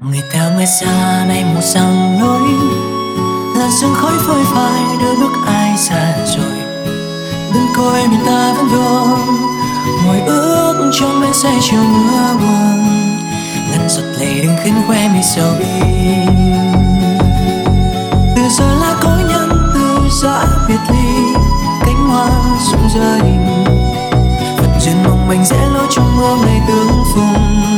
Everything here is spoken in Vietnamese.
người theo người xa nay một dòng lối làn sương khói phôi phai đôi bước ai xa rồi. Đừng coi mình ta vẫn vương ngồi ước trong bên say chiều mưa buồn. Ngăn giọt lệ đừng khiến khoe mi sầu bi. Từ giờ là có nhân từ giã biệt ly. Cánh hoa rụng rơi phận duyên mong mình sẽ lối trong mưa ngày tương phùng.